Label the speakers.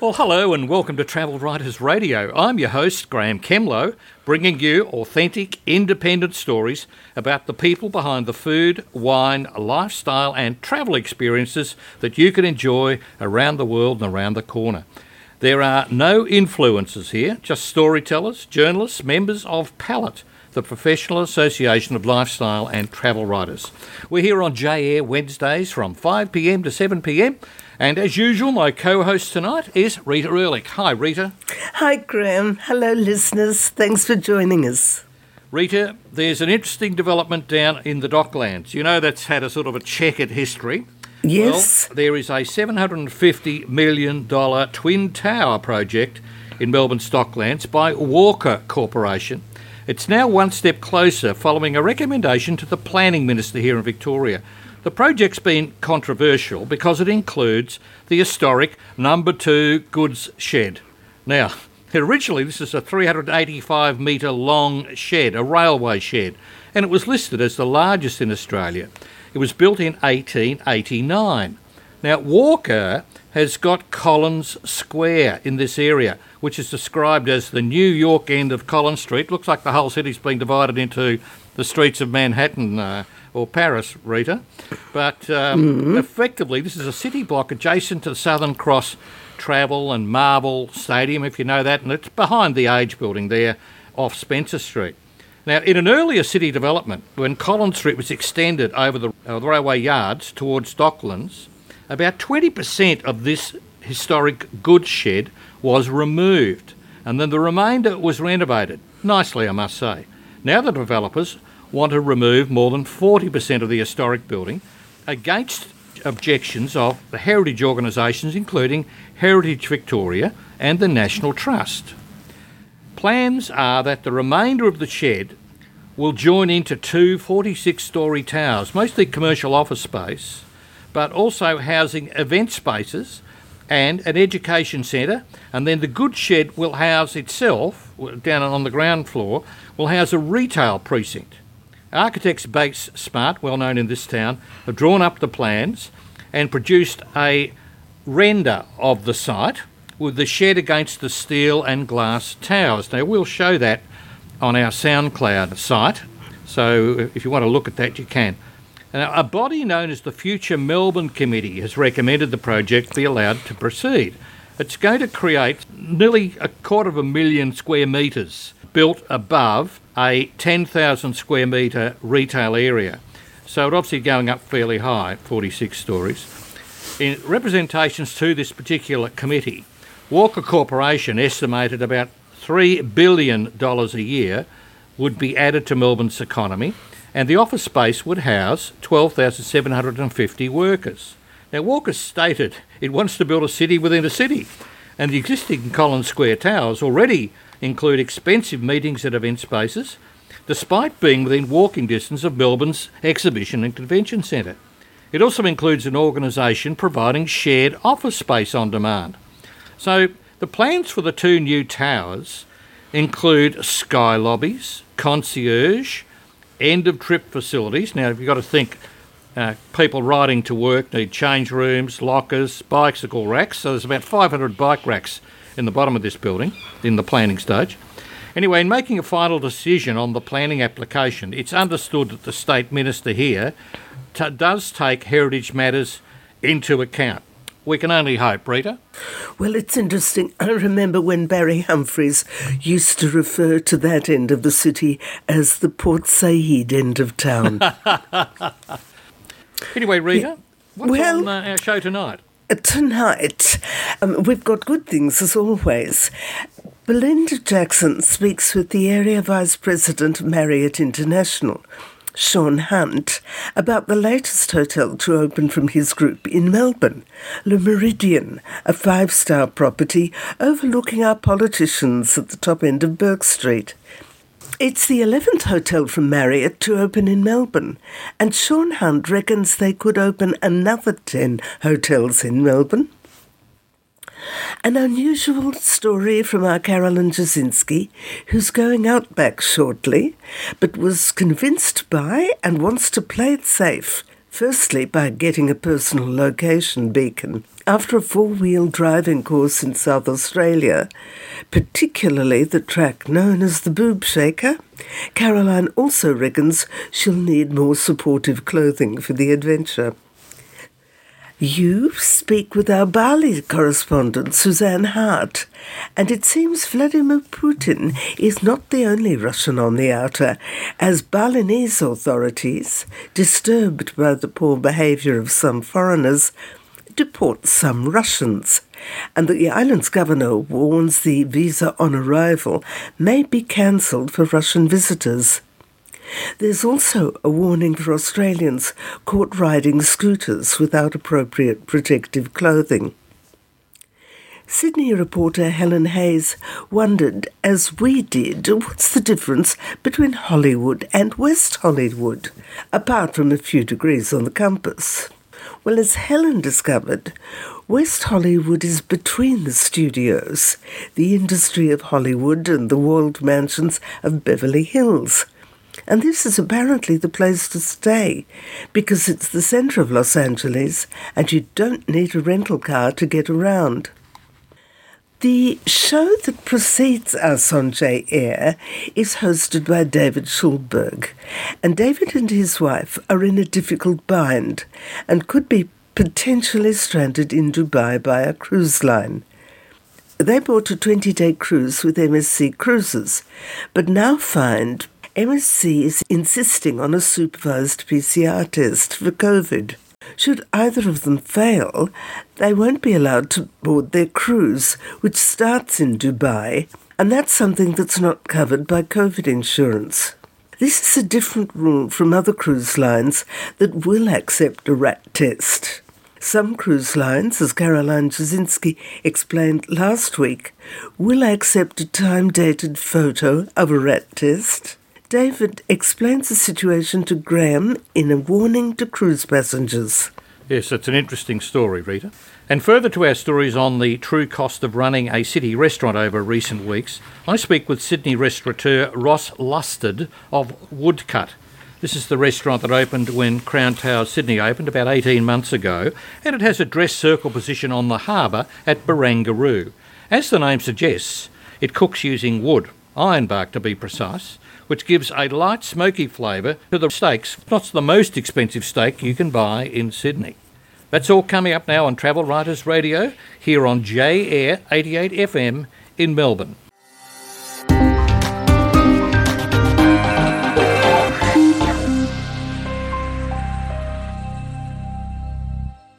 Speaker 1: Well, hello and welcome to Travel Writers Radio. I'm your host, Graeme Kemlo, bringing you authentic, independent stories about the people behind the food, wine, lifestyle, and travel experiences that you can enjoy around the world and around the corner. There are no influencers here, just storytellers, journalists, members of Palette, the Professional Association of Lifestyle and Travel Writers. We're here on J Air Wednesdays from 5pm to 7pm and as usual, my co host tonight is Rita Erlich. Hi, Rita.
Speaker 2: Hi, Graeme. Hello, listeners. Thanks for joining us.
Speaker 1: Rita, there's an interesting development down in the Docklands. You know that's had a sort of a checkered history.
Speaker 2: Yes.
Speaker 1: Well, there is a $750 million twin tower project in Melbourne's Docklands by Walker Corporation. It's now one step closer following a recommendation to the Planning Minister here in Victoria. The project's been controversial because it includes the historic number two goods shed. Now, originally this is a 385 metre long shed, a railway shed, and it was listed as the largest in Australia. It was built in 1889. Now, Walker has got Collins Square in this area, which is described as the New York end of Collins Street. Looks like the whole city's been divided into the streets of Manhattan. Uh, or Paris, Rita. But um, mm-hmm. effectively, this is a city block adjacent to the Southern Cross Travel and Marvel Stadium, if you know that, and it's behind the Age Building there off Spencer Street. Now, in an earlier city development, when Collins Street was extended over the, uh, the railway yards towards Docklands, about 20% of this historic goods shed was removed, and then the remainder was renovated. Nicely, I must say. Now the developers want to remove more than 40% of the historic building against objections of the heritage organisations, including Heritage Victoria and the National Trust. Plans are that the remainder of the shed will join into two 46 story towers, mostly commercial office space, but also housing event spaces and an education centre. And then the goods shed will house itself, down on the ground floor, will house a retail precinct. Architects Bates Smart, well known in this town, have drawn up the plans and produced a render of the site with the shed against the steel and glass towers. Now, we'll show that on our SoundCloud site, so if you want to look at that, you can. Now, a body known as the Future Melbourne Committee has recommended the project be allowed to proceed. It's going to create nearly a quarter of a million square metres built above a 10,000 square metre retail area. So it's obviously going up fairly high, 46 stories. In representations to this particular committee, Walker Corporation estimated about $3 billion a year would be added to Melbourne's economy, and the office space would house 12,750 workers. Now, Walker stated it wants to build a city within a city, and the existing Collins Square towers already include expensive meetings and event spaces, despite being within walking distance of Melbourne's Exhibition and Convention Centre. It also includes an organisation providing shared office space on demand. So, the plans for the two new towers include sky lobbies, concierge, end of trip facilities. Now, if you've got to think uh, people riding to work need change rooms, lockers, bicycle racks. So, there's about 500 bike racks in the bottom of this building in the planning stage. Anyway, in making a final decision on the planning application, it's understood that the State Minister here t- does take heritage matters into account. We can only hope, Rita.
Speaker 2: Well, it's interesting. I remember when Barry Humphries used to refer to that end of the city as the Port Said end of town.
Speaker 1: anyway, Rita, yeah. what's well, on uh, our show tonight?
Speaker 2: Tonight, um, we've got good things as always. Belinda Jackson speaks with the Area Vice President of Marriott International, Sean Hunt, about the latest hotel to open from his group in Melbourne, Le Méridien, a five star property overlooking our politicians at the top end of Bourke Street. It's the 11th hotel from Marriott to open in Melbourne, and Sean Hunt reckons they could open another 10 hotels in Melbourne. An unusual story from our Carolyn Jasinski, who's going outback shortly, but was convinced by and wants to play it safe Firstly, by getting a personal location beacon. After a four wheel driving course in South Australia, particularly the track known as the Boob Shaker, Caroline also reckons she'll need more supportive clothing for the adventure. You speak with our Bali correspondent, Suzanne Hart, and it seems Vladimir Putin is not the only Russian on the outer, as Balinese authorities, disturbed by the poor behaviour of some foreigners, deport some Russians. And that the island's governor warns the visa on arrival may be cancelled for Russian visitors. There's also a warning for Australians caught riding scooters without appropriate protective clothing. Sydney reporter Helen Hayes wondered, as we did, what's the difference between Hollywood and West Hollywood, apart from a few degrees on the compass? Well, as Helen discovered, West Hollywood is between the studios, the industry of Hollywood, and the walled mansions of Beverly Hills. And this is apparently the place to stay because it's the centre of Los Angeles and you don't need a rental car to get around. The show that precedes on J Air is hosted by David Schulberg, and David and his wife are in a difficult bind and could be potentially stranded in Dubai by a cruise line. They bought a 20 day cruise with MSC Cruises, but now find MSC is insisting on a supervised PCR test for COVID. Should either of them fail, they won't be allowed to board their cruise, which starts in Dubai, and that's something that's not covered by COVID insurance. This is a different rule from other cruise lines that will accept a rat test. Some cruise lines, as Caroline Jasinski explained last week, will accept a time dated photo of a rat test David explains the situation to Graeme in a warning to cruise passengers.
Speaker 1: Yes, it's an interesting story, Rita. And further to our stories on the true cost of running a city restaurant over recent weeks, I speak with Sydney restaurateur Ross Lusted of Woodcut. This is the restaurant that opened when Crown Tower Sydney opened about 18 months ago, and it has a dress circle position on the harbour at Barangaroo. As the name suggests, it cooks using wood, ironbark to be precise, which gives a light smoky flavour to the steaks. Not the most expensive steak you can buy in Sydney. That's all coming up now on Travel Writers Radio here on J Air 88 FM in Melbourne.